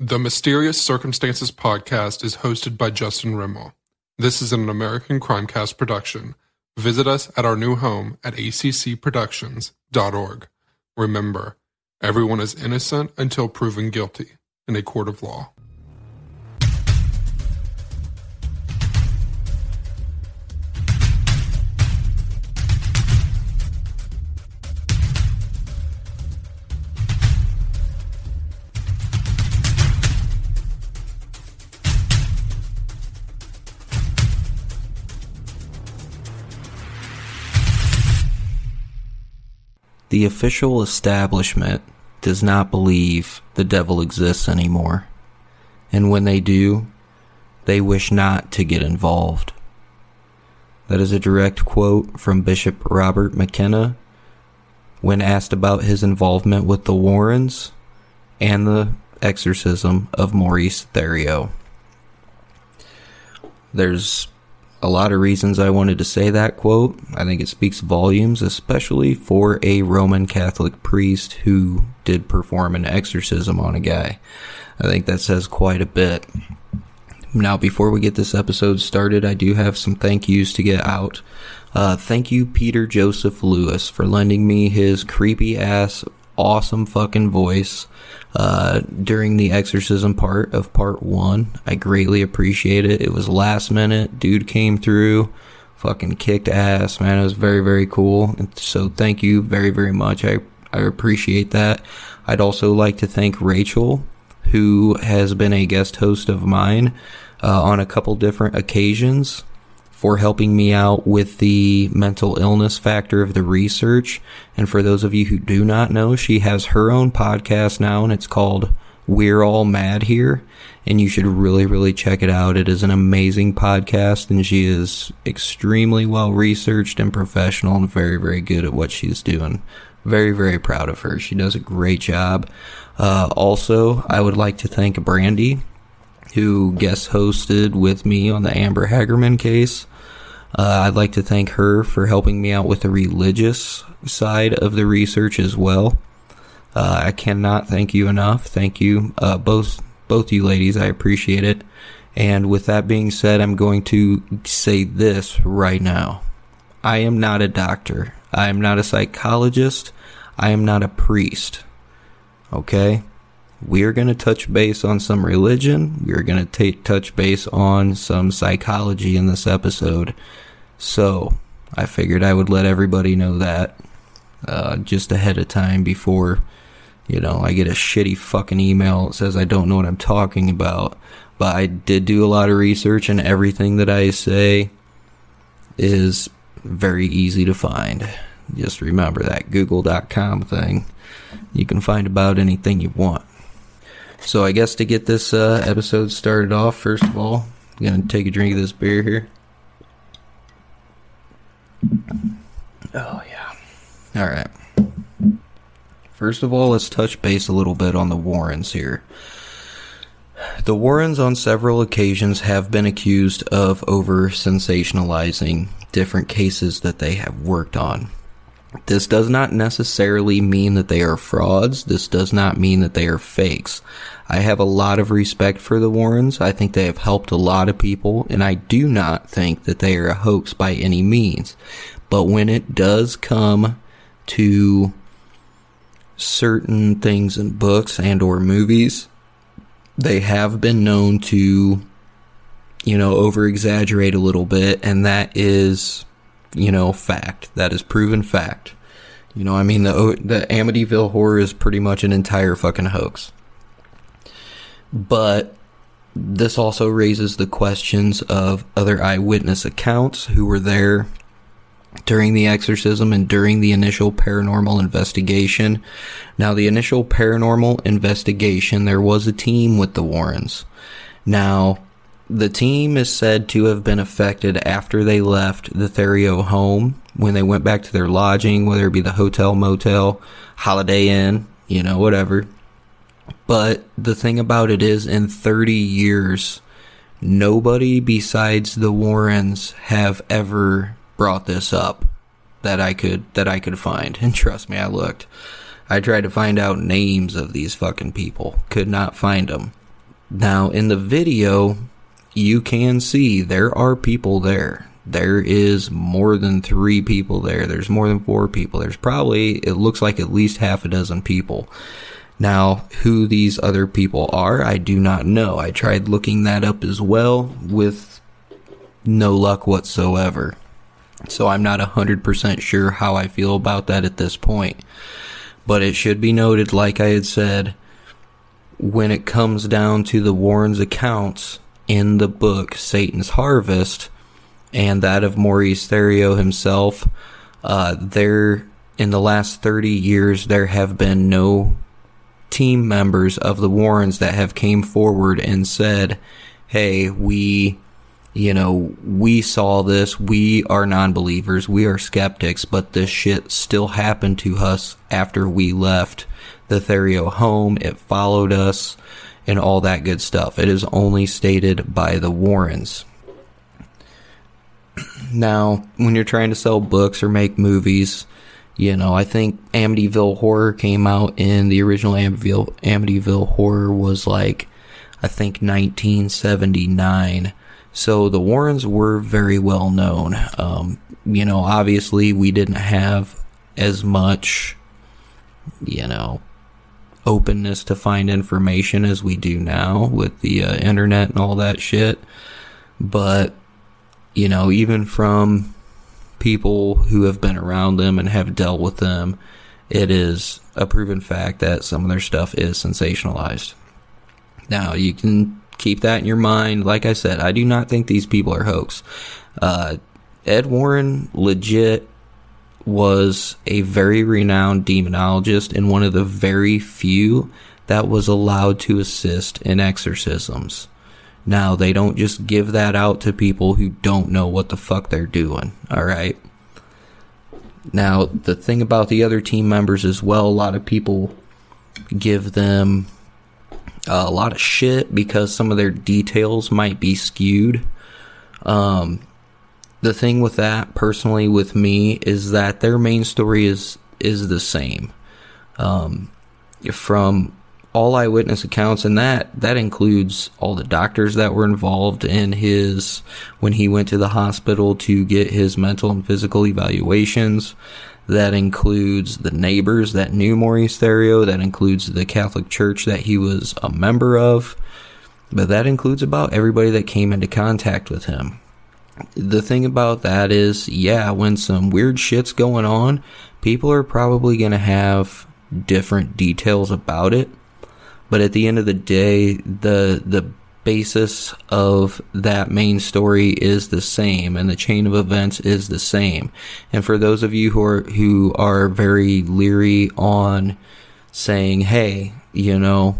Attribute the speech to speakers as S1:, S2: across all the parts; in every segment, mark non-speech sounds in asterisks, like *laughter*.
S1: The Mysterious Circumstances podcast is hosted by Justin Rimmel. This is an American Crimecast production. Visit us at our new home at accproductions.org. Remember, everyone is innocent until proven guilty in a court of law.
S2: The official establishment does not believe the devil exists anymore. And when they do, they wish not to get involved. That is a direct quote from Bishop Robert McKenna when asked about his involvement with the Warrens and the exorcism of Maurice Theriault. There's a lot of reasons I wanted to say that quote. I think it speaks volumes, especially for a Roman Catholic priest who did perform an exorcism on a guy. I think that says quite a bit. Now, before we get this episode started, I do have some thank yous to get out. Uh, thank you, Peter Joseph Lewis, for lending me his creepy ass, awesome fucking voice uh, during the exorcism part of part one. I greatly appreciate it. It was last minute. Dude came through, fucking kicked ass, man. It was very, very cool. So thank you very, very much. I, I appreciate that. I'd also like to thank Rachel, who has been a guest host of mine uh, on a couple different occasions for helping me out with the mental illness factor of the research. And for those of you who do not know, she has her own podcast now and it's called We're All Mad Here. And you should really, really check it out. It is an amazing podcast and she is extremely well researched and professional and very, very good at what she's doing. Very, very proud of her. She does a great job. Uh, also, I would like to thank Brandy who guest hosted with me on the Amber Hagerman case. Uh, I'd like to thank her for helping me out with the religious side of the research as well. Uh, I cannot thank you enough. Thank you, uh, both both you ladies. I appreciate it. And with that being said, I'm going to say this right now. I am not a doctor. I am not a psychologist. I am not a priest. Okay? We're going to touch base on some religion. We're going to touch base on some psychology in this episode. So I figured I would let everybody know that uh, just ahead of time before, you know, I get a shitty fucking email that says I don't know what I'm talking about. But I did do a lot of research, and everything that I say is very easy to find. Just remember that google.com thing. You can find about anything you want. So I guess to get this uh, episode started off, first of all, I'm gonna take a drink of this beer here. Oh yeah. All right. First of all, let's touch base a little bit on the Warrens here. The Warrens, on several occasions, have been accused of over sensationalizing different cases that they have worked on. This does not necessarily mean that they are frauds. This does not mean that they are fakes. I have a lot of respect for the Warrens. I think they have helped a lot of people, and I do not think that they are a hoax by any means. But when it does come to certain things in books and or movies, they have been known to, you know, over exaggerate a little bit, and that is you know, fact. That is proven fact. You know, I mean, the oh, the Amityville horror is pretty much an entire fucking hoax. But this also raises the questions of other eyewitness accounts who were there during the exorcism and during the initial paranormal investigation. Now, the initial paranormal investigation, there was a team with the Warrens. Now, the team is said to have been affected after they left the Theriault home when they went back to their lodging, whether it be the hotel, motel, Holiday Inn, you know, whatever. But the thing about it is, in 30 years, nobody besides the Warrens have ever brought this up that I could that I could find. *laughs* And trust me, I looked. I tried to find out names of these fucking people. Could not find them. Now, in the video, you can see there are people there. There is more than three people there. There's more than four people. There's probably, it looks like at least half a dozen people. Now, who these other people are, I do not know. I tried looking that up as well with no luck whatsoever. So I'm not 100% sure how I feel about that at this point. But it should be noted, like I had said, when it comes down to the Warrens' accounts in the book Satan's Harvest and that of Maurice Theriault himself, uh, there in the last 30 years there have been no team members of the Warrens that have came forward and said, "Hey, we you know, we saw this, we are non-believers, we are skeptics, but this shit still happened to us after we left the Theriault home. It followed us and all that good stuff. It is only stated by the Warrens. *clears throat* Now, when you're trying to sell books or make movies, you know, I think Amityville Horror came out in the original Amityville, Amityville Horror was like, I think 1979. So the Warrens were very well known. Um, you know, obviously we didn't have as much, you know, openness to find information as we do now with the uh, internet and all that shit. But, you know, even from people who have been around them and have dealt with them, it is a proven fact that some of their stuff is sensationalized. Now, you can keep that in your mind. Like I said, I do not think these people are hoax. Uh, Ed Warren legit was a very renowned demonologist and one of the very few that was allowed to assist in exorcisms. Now, they don't just give that out to people who don't know what the fuck they're doing, alright? Now, the thing about the other team members as well, a lot of people give them a lot of shit because some of their details might be skewed. Um, the thing with that, personally, with me, is that their main story is is the same. Um, from all eyewitness accounts, and that that includes all the doctors that were involved in his when he went to the hospital to get his mental and physical evaluations. That includes the neighbors that knew Maurice Theriault. That includes the Catholic Church that he was a member of. But that includes about everybody that came into contact with him. The thing about that is, yeah, when some weird shit's going on, people are probably going to have different details about it. But at the end of the day, the the basis of that main story is the same and the chain of events is the same. And for those of you who are, who are very leery on saying, hey, you know,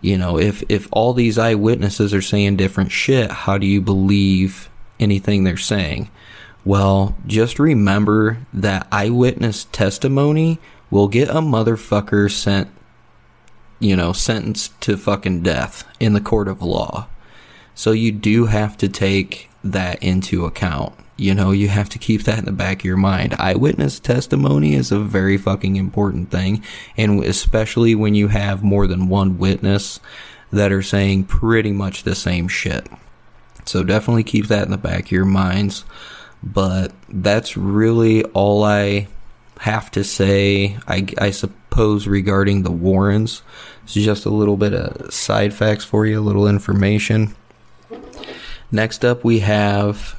S2: you know, if, if all these eyewitnesses are saying different shit, how do you believe anything they're saying? Well, just remember that eyewitness testimony will get a motherfucker sent you know, sentenced to fucking death in the court of law. So you do have to take that into account. You know, you have to keep that in the back of your mind. Eyewitness testimony is a very fucking important thing, and especially when you have more than one witness that are saying pretty much the same shit. So definitely keep that in the back of your minds. But that's really all I have to say. I, I suppose regarding the Warrens. It's just a little bit of side facts for you, a little information. Next up, we have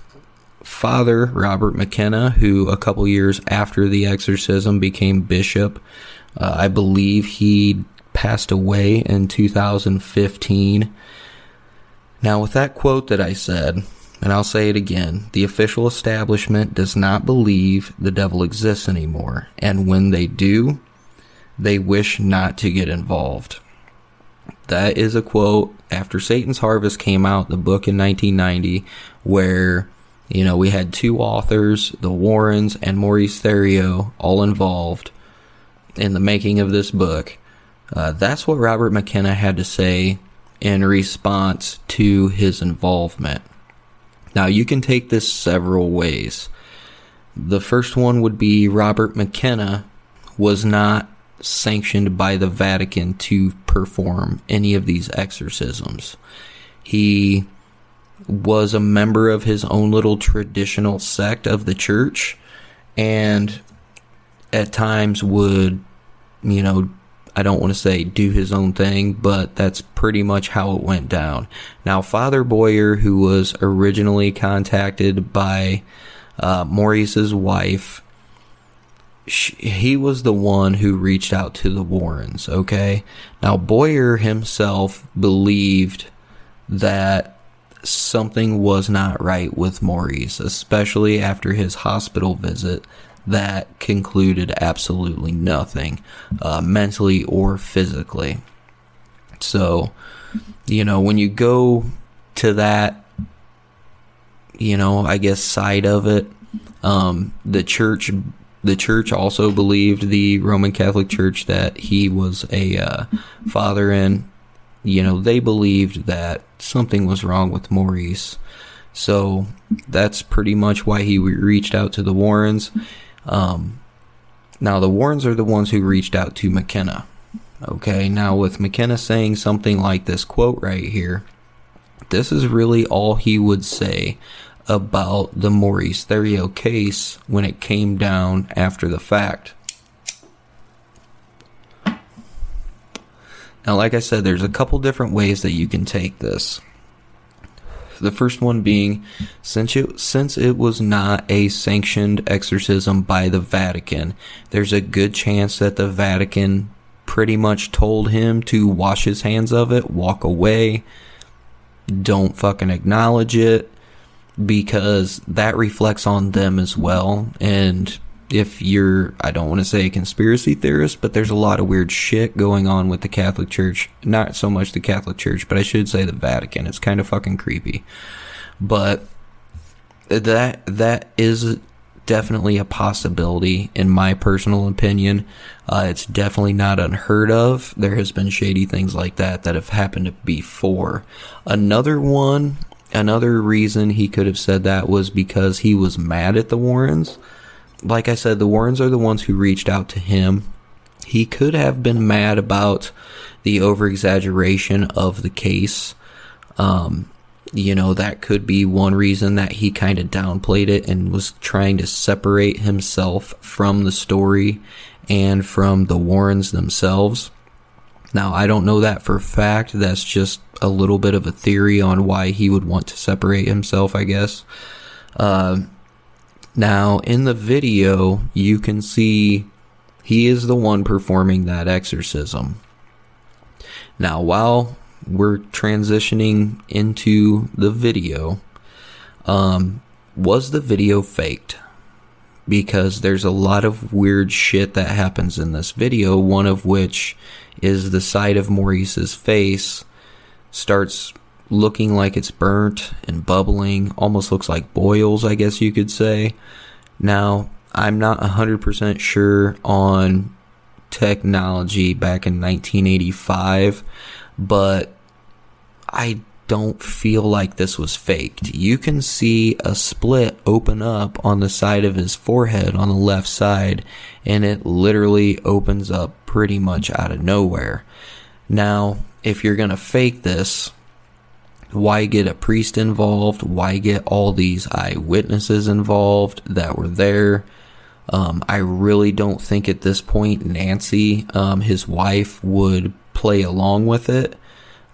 S2: Father Robert McKenna, who a couple years after the exorcism became bishop. Uh, I believe he passed away in 2015. Now, with that quote that I said, and I'll say it again the official establishment does not believe the devil exists anymore, and when they do, they wish not to get involved. That is a quote after Satan's Harvest came out, the book in 1990, where, you know, we had two authors, the Warrens and Maurice Theriault, all involved in the making of this book. Uh, that's what Robert McKenna had to say in response to his involvement. Now, you can take this several ways. The first one would be Robert McKenna was not sanctioned by the Vatican to perform any of these exorcisms. He was a member of his own little traditional sect of the church and at times would, you know, I don't want to say do his own thing, but that's pretty much how it went down. Now, Father Boyer, who was originally contacted by uh, Maurice's wife, she, he was the one who reached out to the Warrens, okay? Now, Boyer himself believed that something was not right with Maurice, especially after his hospital visit that concluded absolutely nothing, uh, mentally or physically. So, you know, when you go to that, you know, I guess side of it, um, the church, the church also believed the Roman Catholic Church that he was a uh, father in. You know, they believed that something was wrong with Maurice. So that's pretty much why he reached out to the Warrens. Um, now, the Warrens are the ones who reached out to McKenna. Okay, now with McKenna saying something like this quote right here, this is really all he would say about the Maurice Theriault case when it came down after the fact. Now, like I said, there's a couple different ways that you can take this. The first one being since it, since it was not a sanctioned exorcism by the Vatican, there's a good chance that the Vatican pretty much told him to wash his hands of it, walk away, don't fucking acknowledge it because that reflects on them as well. And if you're, I don't want to say a conspiracy theorist, but there's a lot of weird shit going on with the Catholic Church. Not so much the Catholic Church, but I should say the Vatican. It's kind of fucking creepy. But that, that is definitely a possibility in my personal opinion. Uh, it's definitely not unheard of. There has been shady things like that that have happened before. Another one, another reason he could have said that was because he was mad at the Warrens like I said, the Warrens are the ones who reached out to him. He could have been mad about the over exaggeration of the case. Um, you know, that could be one reason that he kind of downplayed it and was trying to separate himself from the story and from the Warrens themselves. Now, I don't know that for fact. That's just a little bit of a theory on why he would want to separate himself, I guess. Uh, now, in the video, you can see he is the one performing that exorcism. Now, while we're transitioning into the video, um, was the video faked? Because there's a lot of weird shit that happens in this video, one of which is the side of Maurice's face starts looking like it's burnt and bubbling, almost looks like boils, I guess you could say. Now, I'm not 100% sure on technology back in 1985, but I don't feel like this was faked. You can see a split open up on the side of his forehead on the left side, and it literally opens up pretty much out of nowhere. Now, if you're going to fake this, why get a priest involved? Why get all these eyewitnesses involved that were there? Um, I really don't think at this point Nancy, um, his wife, would play along with it.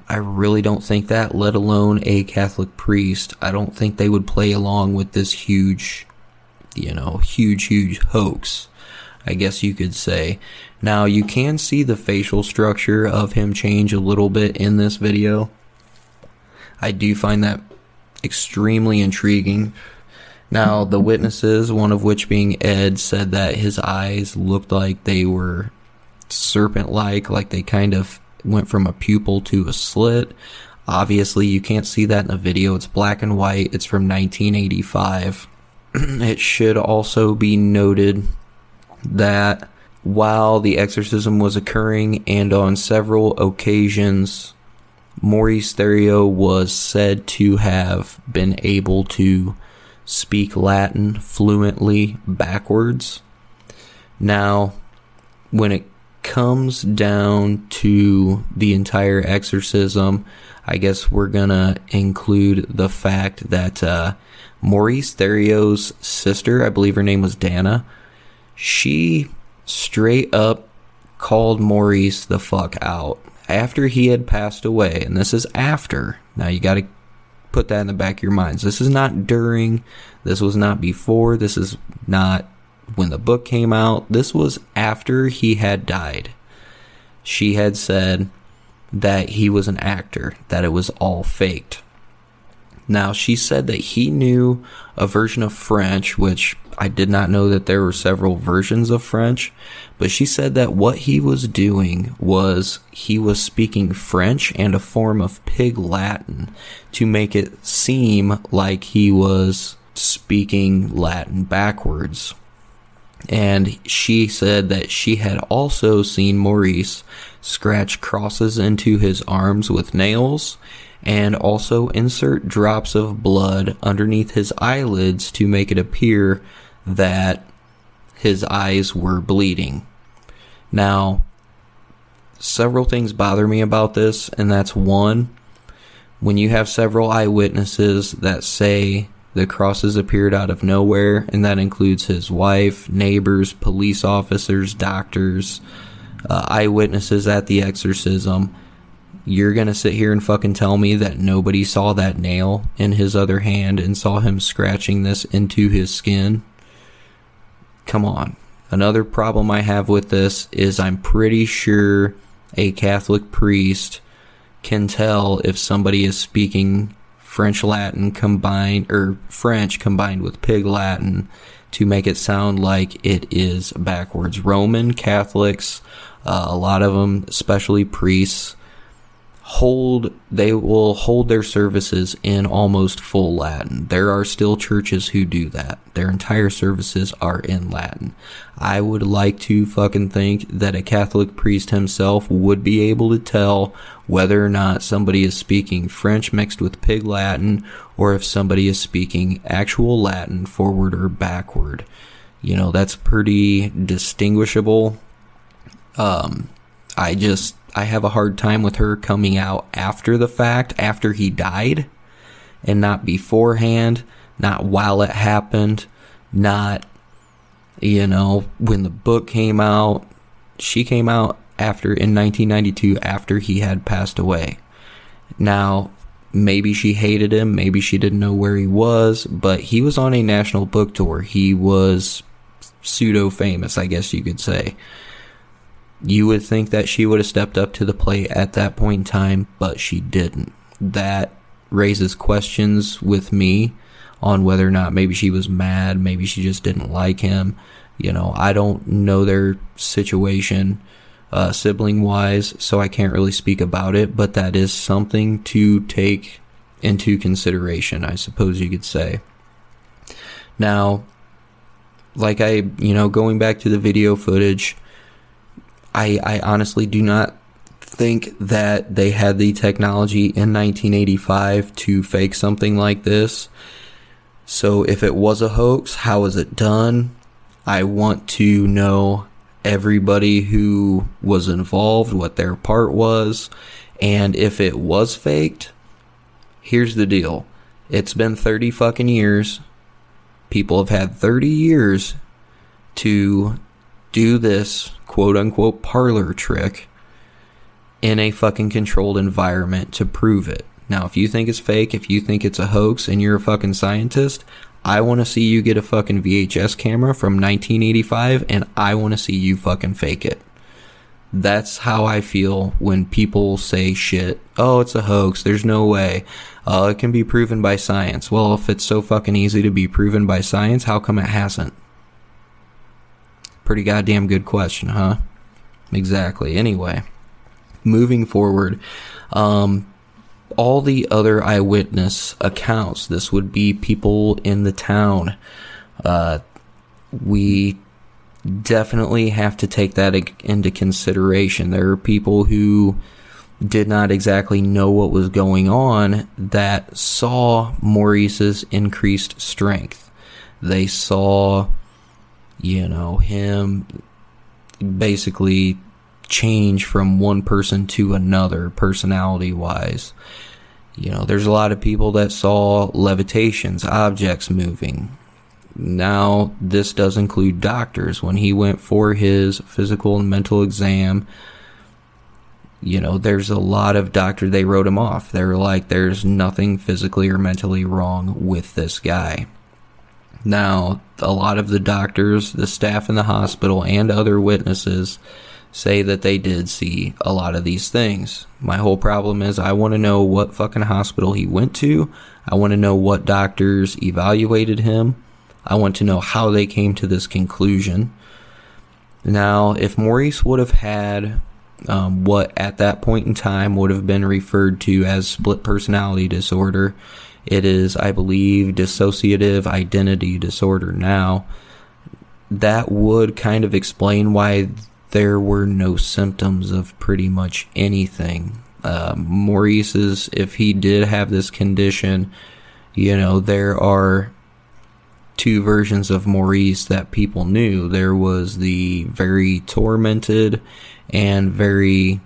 S2: I really don't think that, let alone a Catholic priest. I don't think they would play along with this huge, you know, huge, huge hoax, I guess you could say. Now, you can see the facial structure of him change a little bit in this video. I do find that extremely intriguing. Now, the witnesses, one of which being Ed, said that his eyes looked like they were serpent like, like they kind of went from a pupil to a slit. Obviously, you can't see that in a video. It's black and white. It's from 1985. *clears throat* it should also be noted that while the exorcism was occurring and on several occasions Maurice Theriault was said to have been able to speak Latin fluently backwards. Now, when it comes down to the entire exorcism, I guess we're gonna include the fact that uh, Maurice Theriault's sister, I believe her name was Dana, she straight up called Maurice the fuck out after he had passed away. And this is after. Now you gotta put that in the back of your minds. This is not during, this was not before, this is not when the book came out. This was after he had died. She had said that he was an actor, that it was all faked. Now, she said that he knew a version of French, which I did not know that there were several versions of French, but she said that what he was doing was he was speaking French and a form of Pig Latin to make it seem like he was speaking Latin backwards. And she said that she had also seen Maurice scratch crosses into his arms with nails and also insert drops of blood underneath his eyelids to make it appear that his eyes were bleeding. Now, several things bother me about this, and that's one, when you have several eyewitnesses that say the crosses appeared out of nowhere, and that includes his wife, neighbors, police officers, doctors, uh, eyewitnesses at the exorcism. You're gonna sit here and fucking tell me that nobody saw that nail in his other hand and saw him scratching this into his skin? Come on. Another problem I have with this is I'm pretty sure a Catholic priest can tell if somebody is speaking French Latin combined or French combined with Pig Latin to make it sound like it is backwards. Roman Catholics, uh, a lot of them, especially priests, hold they will hold their services in almost full Latin. There are still churches who do that. Their entire services are in Latin. I would like to fucking think that a Catholic priest himself would be able to tell whether or not somebody is speaking French mixed with pig Latin or if somebody is speaking actual Latin forward or backward. You know, that's pretty distinguishable. Um I just I have a hard time with her coming out after the fact, after he died, and not beforehand, not while it happened, not, you know, when the book came out. She came out after, in 1992, after he had passed away. Now, maybe she hated him, maybe she didn't know where he was, but he was on a national book tour. He was pseudo famous, I guess you could say. You would think that she would have stepped up to the plate at that point in time, but she didn't. That raises questions with me on whether or not maybe she was mad, maybe she just didn't like him. You know, I don't know their situation uh, sibling wise, so I can't really speak about it, but that is something to take into consideration, I suppose you could say. Now, like I, you know, going back to the video footage, I, I honestly do not think that they had the technology in 1985 to fake something like this. So if it was a hoax, how was it done? I want to know everybody who was involved, what their part was, and if it was faked, here's the deal. It's been 30 fucking years. People have had 30 years to do this quote unquote parlor trick in a fucking controlled environment to prove it. Now, if you think it's fake, if you think it's a hoax and you're a fucking scientist, I want to see you get a fucking VHS camera from 1985 and I want to see you fucking fake it. That's how I feel when people say shit. Oh, it's a hoax. There's no way. Uh, it can be proven by science. Well, if it's so fucking easy to be proven by science, how come it hasn't? Pretty goddamn good question, huh? Exactly. Anyway, moving forward, um, all the other eyewitness accounts, this would be people in the town. Uh, we definitely have to take that into consideration. There are people who did not exactly know what was going on that saw Maurice's increased strength. They saw you know, him basically change from one person to another, personality wise. You know, there's a lot of people that saw levitations, objects moving. Now, this does include doctors. When he went for his physical and mental exam, you know, there's a lot of doctor they wrote him off. They're like, there's nothing physically or mentally wrong with this guy. Now, a lot of the doctors, the staff in the hospital, and other witnesses say that they did see a lot of these things. My whole problem is I want to know what fucking hospital he went to. I want to know what doctors evaluated him. I want to know how they came to this conclusion. Now, if Maurice would have had um, what at that point in time would have been referred to as split personality disorder, it is, I believe, dissociative identity disorder now. That would kind of explain why there were no symptoms of pretty much anything. Uh, Maurice's, if he did have this condition, you know, there are two versions of Maurice that people knew. There was the very tormented and very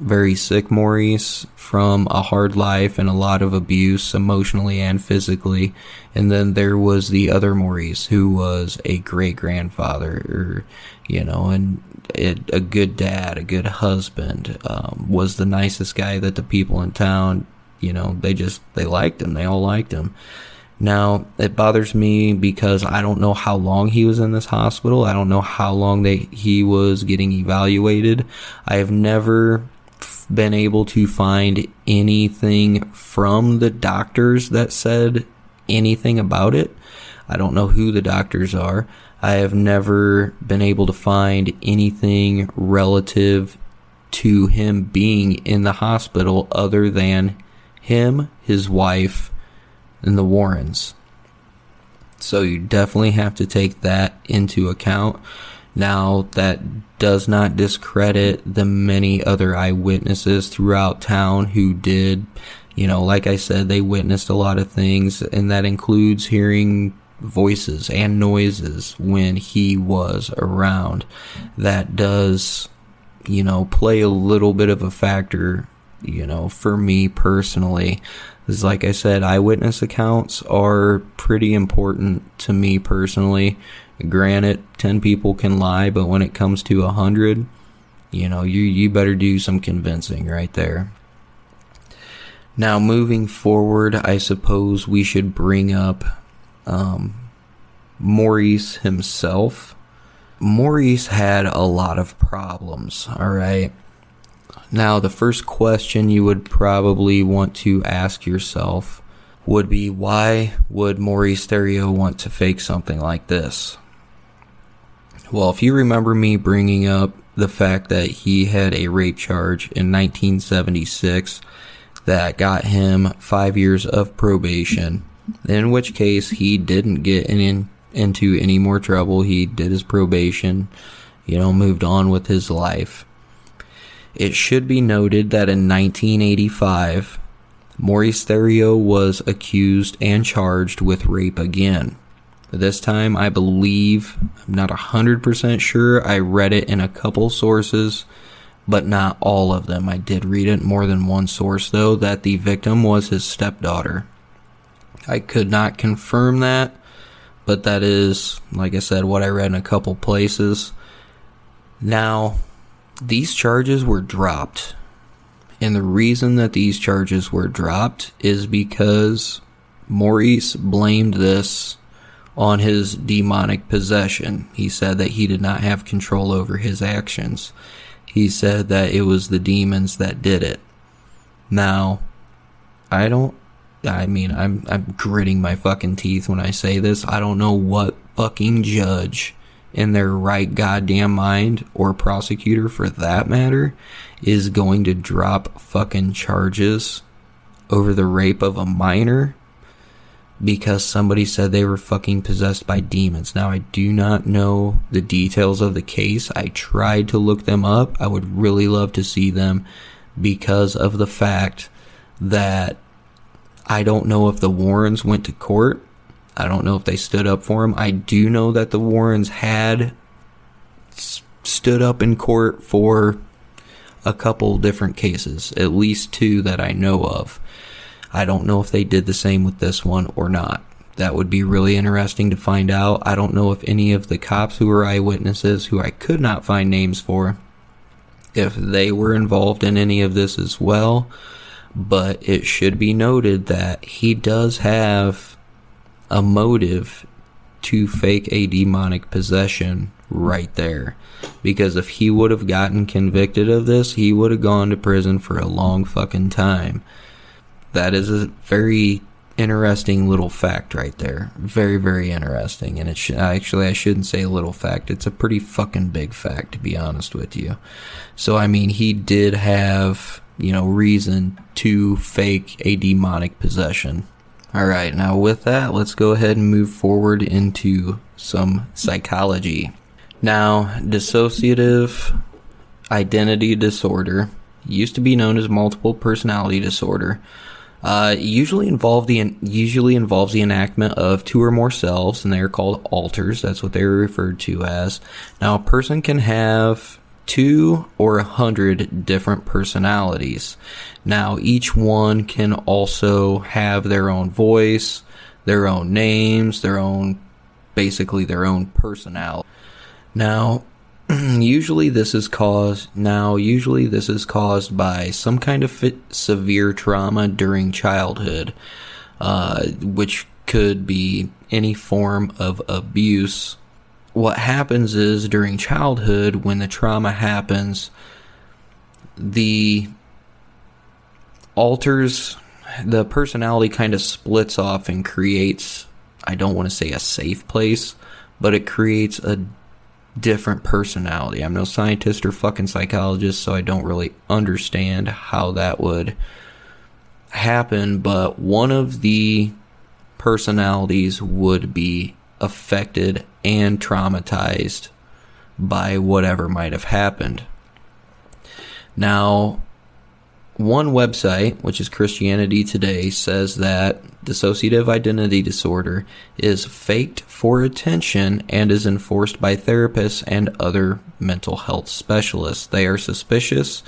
S2: very sick Maurice from a hard life and a lot of abuse emotionally and physically. And then there was the other Maurice who was a great grandfather or, you know, and it, a good dad, a good husband, um, was the nicest guy that the people in town, you know, they just, they liked him. They all liked him. Now, it bothers me because I don't know how long he was in this hospital. I don't know how long they, he was getting evaluated. I have never been able to find anything from the doctors that said anything about it. I don't know who the doctors are. I have never been able to find anything relative to him being in the hospital other than him, his wife, and the Warrens. So you definitely have to take that into account. Now, that does not discredit the many other eyewitnesses throughout town who did, you know, like I said, they witnessed a lot of things, and that includes hearing voices and noises when he was around. That does, you know, play a little bit of a factor, you know, for me personally. Because, like I said, eyewitness accounts are pretty important to me personally Granted, 10 people can lie, but when it comes to a 100, you know, you, you better do some convincing right there. Now, moving forward, I suppose we should bring up um, Maurice himself. Maurice had a lot of problems, alright? Now, the first question you would probably want to ask yourself would be why would Maurice Theriault want to fake something like this? Well, if you remember me bringing up the fact that he had a rape charge in 1976 that got him five years of probation, in which case he didn't get in, into any more trouble. He did his probation, you know, moved on with his life. It should be noted that in 1985, Maurice Theriault was accused and charged with rape again. This time, I believe, I'm not 100% sure, I read it in a couple sources, but not all of them. I did read it more than one source, though, that the victim was his stepdaughter. I could not confirm that, but that is, like I said, what I read in a couple places. Now, these charges were dropped. And the reason that these charges were dropped is because Maurice blamed this on his demonic possession. He said that he did not have control over his actions. He said that it was the demons that did it. Now, I don't I mean, I'm I'm gritting my fucking teeth when I say this. I don't know what fucking judge in their right goddamn mind or prosecutor for that matter is going to drop fucking charges over the rape of a minor because somebody said they were fucking possessed by demons. Now, I do not know the details of the case. I tried to look them up. I would really love to see them because of the fact that I don't know if the Warrens went to court. I don't know if they stood up for him. I do know that the Warrens had stood up in court for a couple different cases, at least two that I know of. I don't know if they did the same with this one or not. That would be really interesting to find out. I don't know if any of the cops who were eyewitnesses, who I could not find names for, if they were involved in any of this as well. But it should be noted that he does have a motive to fake a demonic possession right there. Because if he would have gotten convicted of this, he would have gone to prison for a long fucking time. That is a very interesting little fact right there. Very, very interesting. And it should, actually, I shouldn't say a little fact. It's a pretty fucking big fact, to be honest with you. So, I mean, he did have, you know, reason to fake a demonic possession. All right, now with that, let's go ahead and move forward into some psychology. Now, dissociative identity disorder used to be known as multiple personality disorder. Uh, usually involve the usually involves the enactment of two or more selves, and they are called alters. That's what they're referred to as. Now, a person can have two or a hundred different personalities. Now, each one can also have their own voice, their own names, their own, basically their own personality. Now, *clears throat* usually this is caused now usually this is caused by some kind of fit, severe trauma during childhood uh, which could be any form of abuse. What happens is during childhood when the trauma happens the alters the personality kind of splits off and creates i don't want to say a safe place but it creates a different personality. I'm no scientist or fucking psychologist, so I don't really understand how that would happen, but one of the personalities would be affected and traumatized by whatever might have happened. Now, one website, which is Christianity Today, says that dissociative identity disorder is faked for attention and is enforced by therapists and other mental health specialists. They are suspicious.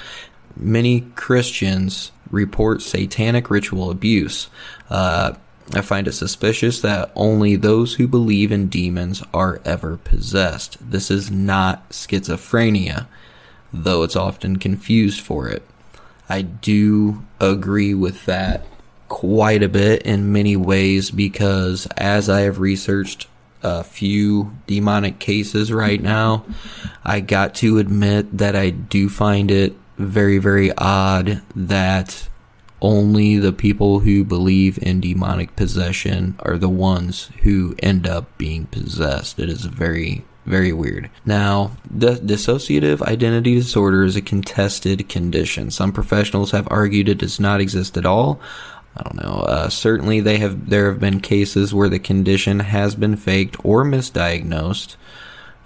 S2: Many Christians report satanic ritual abuse. Uh, I find it suspicious that only those who believe in demons are ever possessed. This is not schizophrenia, though it's often confused for it. I do agree with that quite a bit in many ways because as I have researched a few demonic cases right now, I got to admit that I do find it very, very odd that only the people who believe in demonic possession are the ones who end up being possessed. It is a very very weird. Now, the dissociative identity disorder is a contested condition. Some professionals have argued it does not exist at all. I don't know. Uh, certainly, they have. There have been cases where the condition has been faked or misdiagnosed.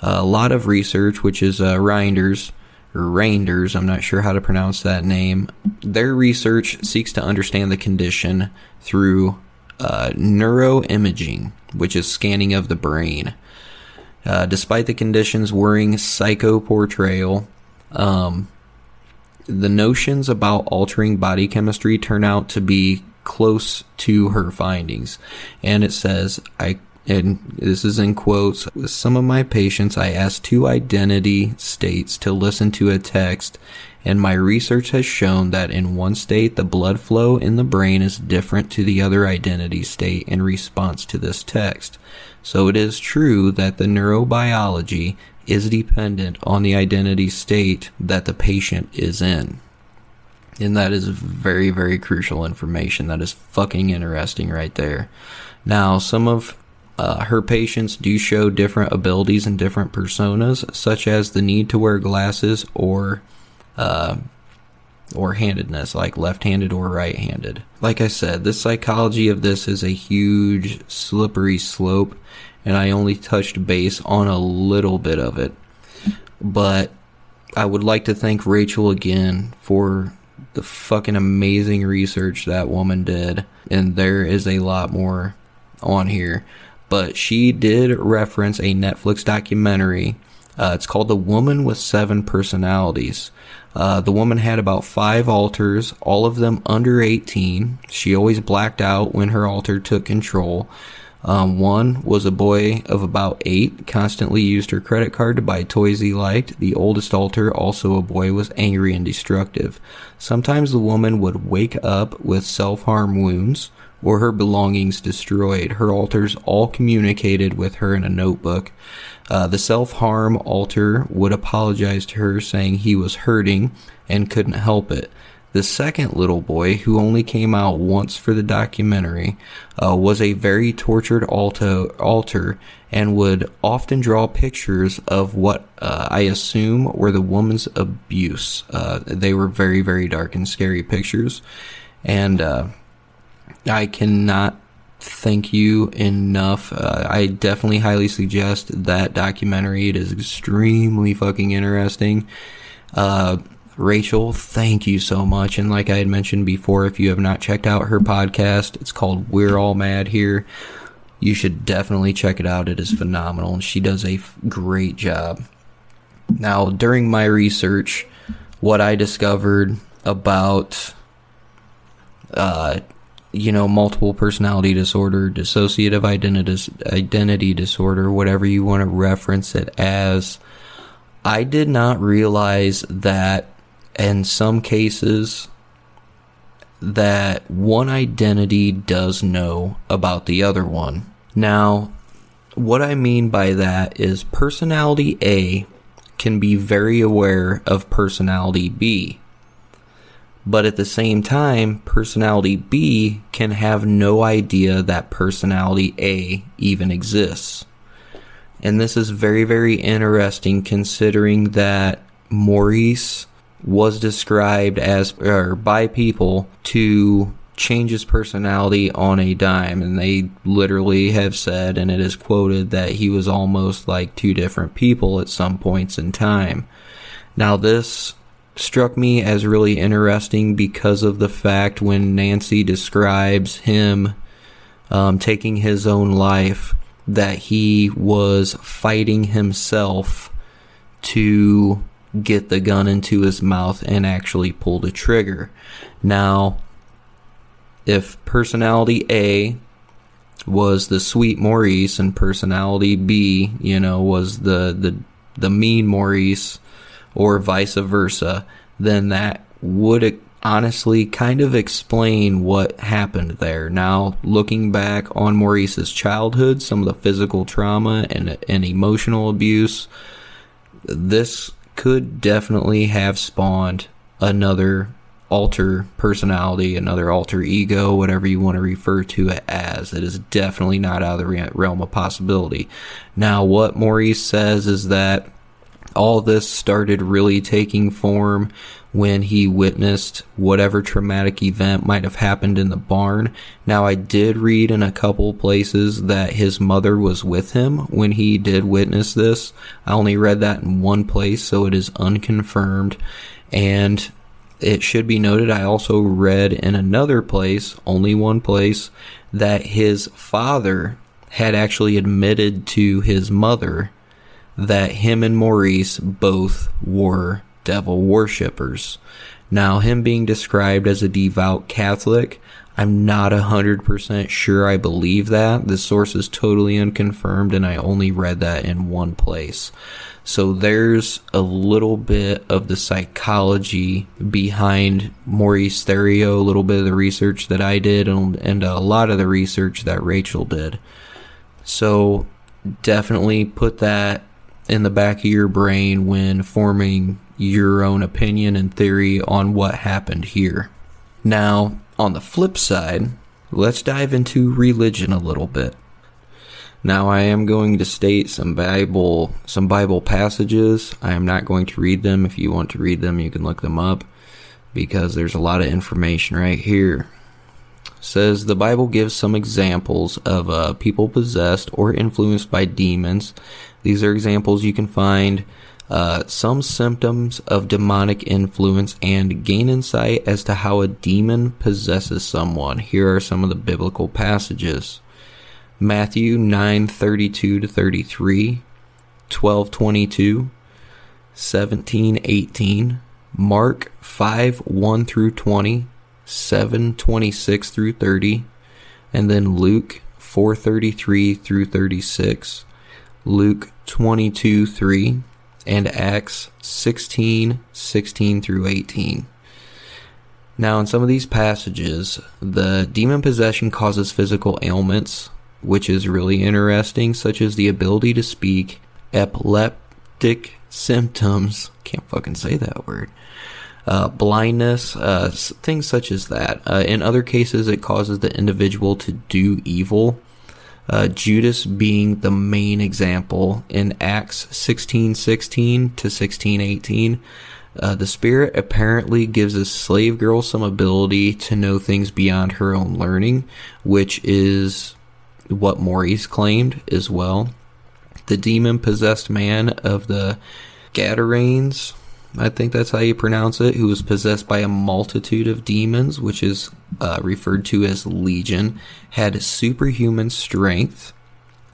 S2: A lot of research, which is uh, Reinders, Reinders, I'm not sure how to pronounce that name. Their research seeks to understand the condition through uh, neuroimaging, which is scanning of the brain. Uh, despite the condition's worrying psycho portrayal, um, the notions about altering body chemistry turn out to be close to her findings. And it says, I and this is in quotes, with some of my patients, I asked two identity states to listen to a text, and my research has shown that in one state, the blood flow in the brain is different to the other identity state in response to this text. So it is true that the neurobiology is dependent on the identity state that the patient is in. And that is very, very crucial information. That is fucking interesting right there. Now, some of uh, her patients do show different abilities and different personas, such as the need to wear glasses or uh, or handedness, like left handed or right handed. Like I said, the psychology of this is a huge, slippery slope, and I only touched base on a little bit of it. But I would like to thank Rachel again for the fucking amazing research that woman did, and there is a lot more on here. But she did reference a Netflix documentary. Uh, it's called The Woman with Seven Personalities. Uh, the woman had about five alters, all of them under 18. She always blacked out when her alter took control. Um, one was a boy of about eight, constantly used her credit card to buy toys he liked. The oldest alter, also a boy, was angry and destructive. Sometimes the woman would wake up with self harm wounds or her belongings destroyed. Her alters all communicated with her in a notebook. Uh, the self harm alter would apologize to her, saying he was hurting and couldn't help it. The second little boy, who only came out once for the documentary, uh, was a very tortured alto, alter and would often draw pictures of what uh, I assume were the woman's abuse. Uh, they were very, very dark and scary pictures. And uh, I cannot thank you enough. Uh, I definitely highly suggest that documentary. It is extremely fucking interesting. Uh, Rachel, thank you so much. And like I had mentioned before, if you have not checked out her podcast, it's called We're All Mad Here. You should definitely check it out. It is phenomenal, and she does a f- great job. Now, during my research, what I discovered about, uh, you know, multiple personality disorder, dissociative identity, identity disorder, whatever you want to reference it as, I did not realize that in some cases that one identity does know about the other one. Now, what I mean by that is personality A can be very aware of personality B. But at the same time, personality B can have no idea that personality A even exists. And this is very, very interesting considering that Maurice was described as or by people to change his personality on a dime and they literally have said and it is quoted that he was almost like two different people at some points in time now this struck me as really interesting because of the fact when nancy describes him um, taking his own life that he was fighting himself to get the gun into his mouth and actually pull the trigger. Now, if personality A was the sweet Maurice and personality B, you know, was the the the mean Maurice or vice versa, then that would honestly kind of explain what happened there. Now, looking back on Maurice's childhood, some of the physical trauma and and emotional abuse, this could definitely have spawned another alter personality, another alter ego, whatever you want to refer to it as. It is definitely not out of the realm of possibility. Now, what Maurice says is that all this started really taking form when he witnessed whatever traumatic event might have happened in the barn. Now, I did read in a couple places that his mother was with him when he did witness this. I only read that in one place, so it is unconfirmed. And it should be noted, I also read in another place, only one place, that his father had actually admitted to his mother that him and Maurice both were devil worshippers. Now, him being described as a devout Catholic, I'm not 100% sure I believe that. The source is totally unconfirmed, and I only read that in one place. So there's a little bit of the psychology behind Maurice Theriault, a little bit of the research that I did, and, and a lot of the research that Rachel did. So definitely put that in the back of your brain when forming your own opinion and theory on what happened here. Now, on the flip side, let's dive into religion a little bit. Now I am going to state some Bible some Bible passages. I am not going to read them. If you want to read them, you can look them up because there's a lot of information right here. Says the Bible gives some examples of uh, people possessed or influenced by demons. These are examples you can find uh, some symptoms of demonic influence and gain insight as to how a demon possesses someone. Here are some of the biblical passages. Matthew 9:32 to 33, 12:22, 17:18, Mark 5 1 through 20, 7 26 through 30, and then Luke 433 through 36, Luke 22 3, and Acts 16 16 through 18. Now, in some of these passages, the demon possession causes physical ailments, which is really interesting, such as the ability to speak, epileptic symptoms, can't fucking say that word, uh, blindness, uh, things such as that. Uh, in other cases, it causes the individual to do evil. Uh, Judas being the main example in Acts 16:16 to 16:18. Uh, the spirit apparently gives a slave girl some ability to know things beyond her own learning, which is what Maurice claimed as well. The demon possessed man of the Gadarenes, I think that's how you pronounce it, who was possessed by a multitude of demons, which is uh, referred to as legion, had superhuman strength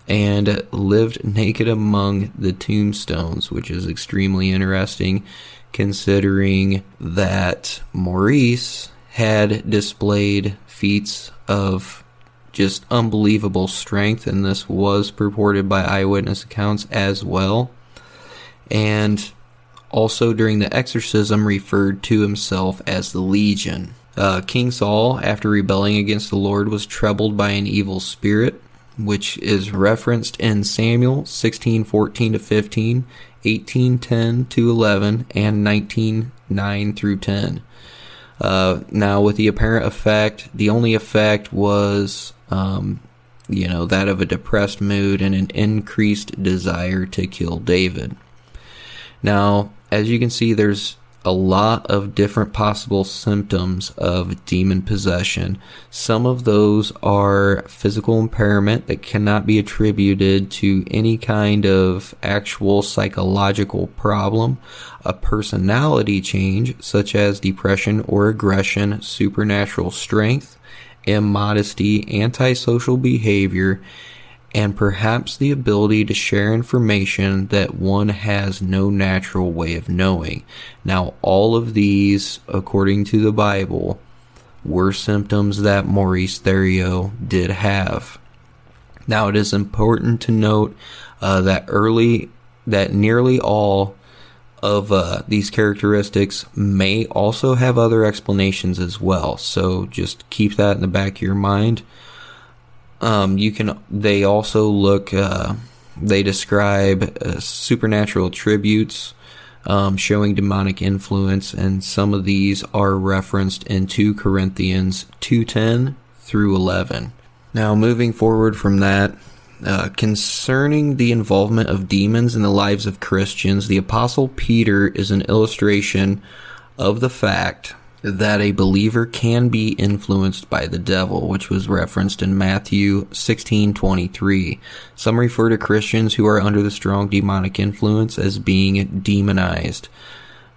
S2: and lived naked among the tombstones, which is extremely interesting considering that Maurice had displayed feats of just unbelievable strength, and this was purported by eyewitness accounts as well. And also during the exorcism, referred to himself as the Legion. Uh, King Saul, after rebelling against the Lord, was troubled by an evil spirit, which is referenced in Samuel 16 14 to 15 1810 to 11, and 1909 through 10. Uh, now, with the apparent effect, the only effect was, um, you know, that of a depressed mood and an increased desire to kill David. Now, as you can see, there's a lot of different possible symptoms of demon possession. Some of those are physical impairment that cannot be attributed to any kind of actual psychological problem, a personality change such as depression or aggression, supernatural strength, immodesty, antisocial behavior, and perhaps the ability to share information that one has no natural way of knowing. Now, all of these, according to the Bible, were symptoms that Maurice Theriault did have. Now, it is important to note uh, that early, that nearly all of uh, these characteristics may also have other explanations as well. So just keep that in the back of your mind. Um, you can. They also look. Uh, they describe uh, supernatural tributes um, showing demonic influence, and some of these are referenced in two Corinthians two ten through eleven. Now, moving forward from that, uh, concerning the involvement of demons in the lives of Christians, the Apostle Peter is an illustration of the fact that a believer can be influenced by the devil, which was referenced in Matthew 16:23. Some refer to Christians who are under the strong demonic influence as being demonized.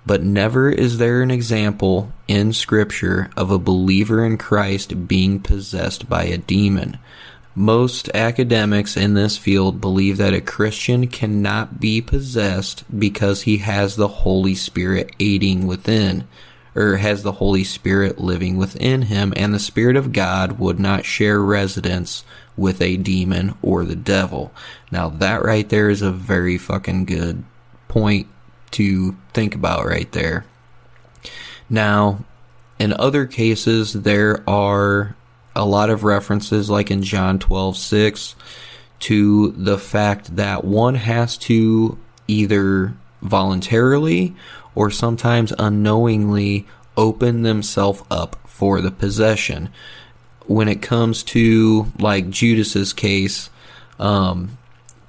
S2: But never is there an example in scripture of a believer in Christ being possessed by a demon. Most academics in this field believe that a Christian cannot be possessed because he has the Holy Spirit aiding within or has the Holy Spirit living within him, and the Spirit of God would not share residence with a demon or the devil. Now, that right there is a very fucking good point to think about right there. Now, in other cases, there are a lot of references, like in John 12 6, to the fact that one has to either voluntarily or sometimes unknowingly open themselves up for the possession. When it comes to like Judas's case, um,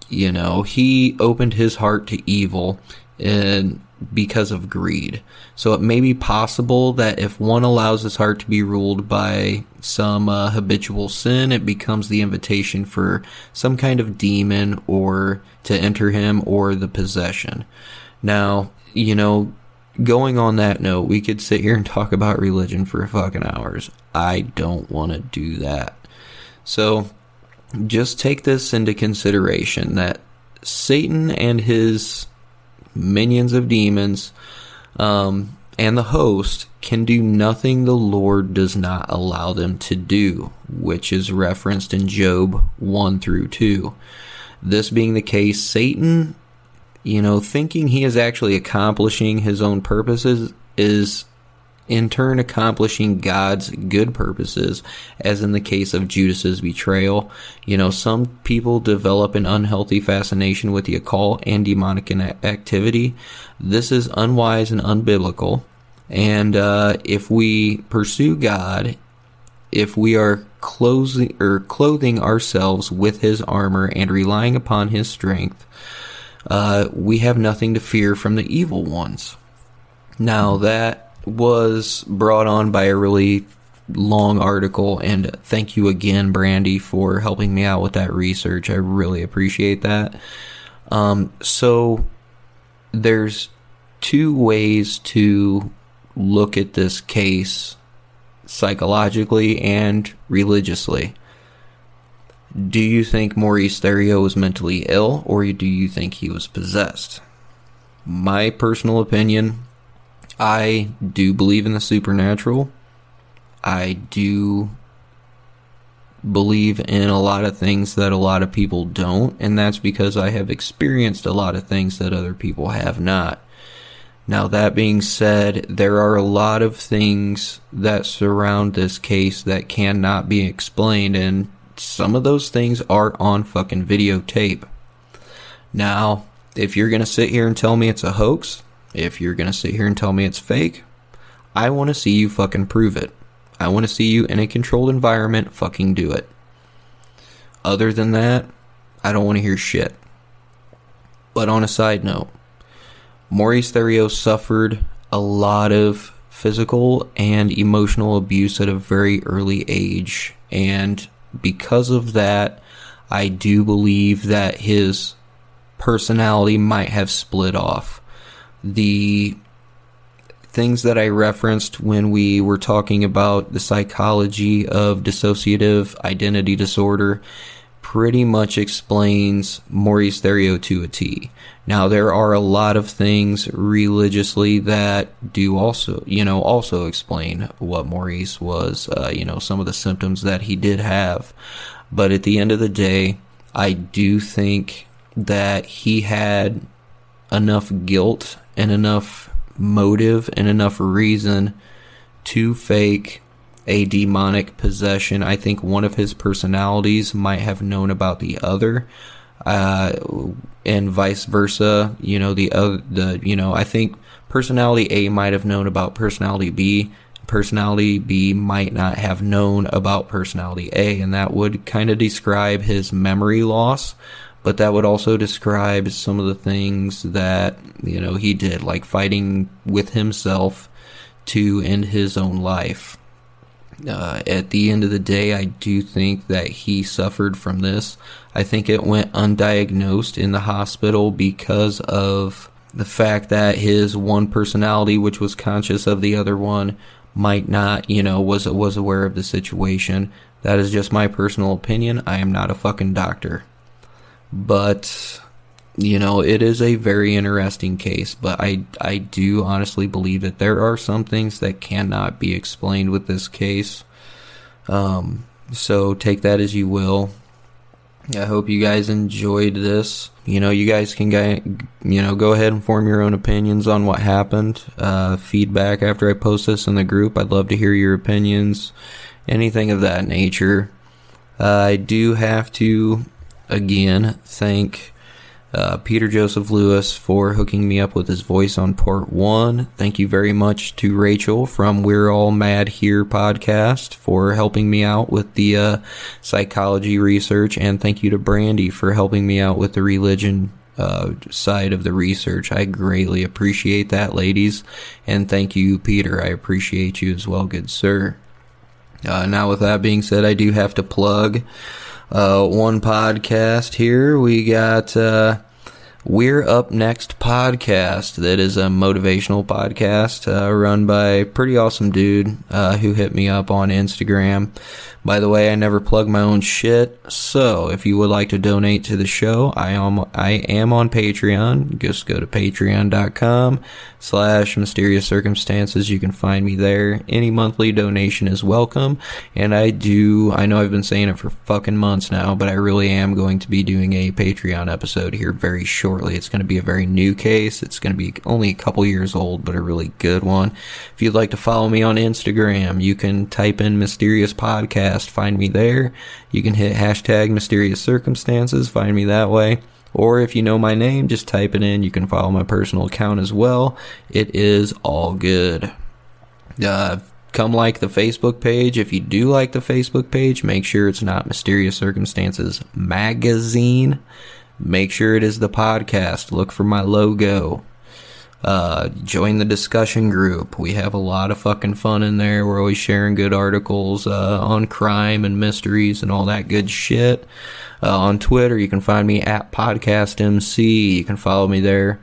S2: you know, he opened his heart to evil and because of greed. So it may be possible that if one allows his heart to be ruled by some uh, habitual sin, it becomes the invitation for some kind of demon or to enter him or the possession. Now, you know, going on that note, we could sit here and talk about religion for fucking hours. I don't want to do that. So just take this into consideration that Satan and his minions of demons um, and the host can do nothing the Lord does not allow them to do, which is referenced in Job 1 through 2. This being the case, Satan, you know, thinking he is actually accomplishing his own purposes is in turn accomplishing God's good purposes, as in the case of Judas's betrayal. You know, some people develop an unhealthy fascination with the occult and demonic activity. This is unwise and unbiblical. And uh, if we pursue God, if we are closing or clothing ourselves with His armor and relying upon His strength, uh, we have nothing to fear from the evil ones. Now that was brought on by a really long article and thank you again brandy for helping me out with that research. I really appreciate that. Um, so there's two ways to look at this case psychologically and religiously do you think maurice theriault was mentally ill or do you think he was possessed my personal opinion I do believe in the supernatural. I do believe in a lot of things that a lot of people don't, and that's because I have experienced a lot of things that other people have not. Now, that being said, there are a lot of things that surround this case that cannot be explained, and some of those things are on fucking videotape. Now, if you're gonna sit here and tell me it's a hoax, if you're going to sit here and tell me it's fake, I want to see you fucking prove it. I want to see you in a controlled environment fucking do it. Other than that, I don't want to hear shit. But on a side note, Maurice Theriault suffered a lot of physical and emotional abuse at a very early age. And because of that, I do believe that his personality might have split off. The things that I referenced when we were talking about the psychology of dissociative identity disorder pretty much explains Maurice Theriault to a T. Now there are a lot of things religiously that do also, you know, also explain what Maurice was, uh, you know, some of the symptoms that he did have. But at the end of the day, I do think that he had enough guilt and enough motive and enough reason to fake a demonic possession. I think one of his personalities might have known about the other, uh, and vice versa. You know, the other, the you know, I think personality A might have known about personality B. Personality B might not have known about personality A, and that would kind of describe his memory loss but that would also describe some of the things that you know he did like fighting with himself to end his own life uh, at the end of the day i do think that he suffered from this. I think it went undiagnosed in the hospital because of the fact that his one personality which was conscious of the other one might not you know was was aware of the situation. That is just my personal opinion. I am not a fucking doctor. But you know it is a very interesting case but i i do honestly believe that there are some things that cannot be explained with this case. Um so take that as you will. I hope you guys enjoyed this. You know you guys can you know go ahead and form your own opinions on what happened. Uh feedback after i post this in the group. I'd love to hear your opinions. Anything of that nature. Uh, i do have to again thank uh, Peter Joseph Lewis for hooking me up with his voice on part one. Thank you very much to Rachel from We're All Mad Here podcast for helping me out with the uh, psychology research. And thank you to Brandy for helping me out with the religion uh, side of the research. I greatly appreciate that, ladies. And thank you, Peter. I appreciate you as well, good sir. Uh, now, with that being said, I do have to plug uh, one podcast here. We got uh, We're Up Next podcast. That is a motivational podcast uh, run by a pretty awesome dude uh, who hit me up on Instagram. By the way, I never plug my own shit. So if you would like to donate to the show, I am I am on Patreon. Just go to patreon.com slash mysterious circumstances. You can find me there. Any monthly donation is welcome. And I do, I know I've been saying it for fucking months now, but I really am going to be doing a Patreon episode here very shortly. It's going to be a very new case. It's going to be only a couple years old, but a really good one. If you'd like to follow me on Instagram, you can type in mysterious podcast, find me there. You can hit hashtag mysterious circumstances, find me that way. Or if you know my name, just type it in. You can follow my personal account as well. It is all good. Uh, come like the Facebook page. If you do like the Facebook page, make sure it's not Mysterious Circumstances Magazine. Make sure it is the podcast. Look for my logo. Uh, join the discussion group. We have a lot of fucking fun in there. We're always sharing good articles uh, on crime and mysteries and all that good shit. Uh, on Twitter, you can find me at podcastmc. You can follow me there.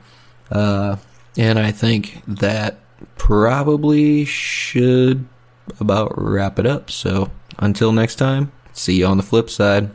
S2: Uh, and I think that probably should about wrap it up. So until next time, see you on the flip side.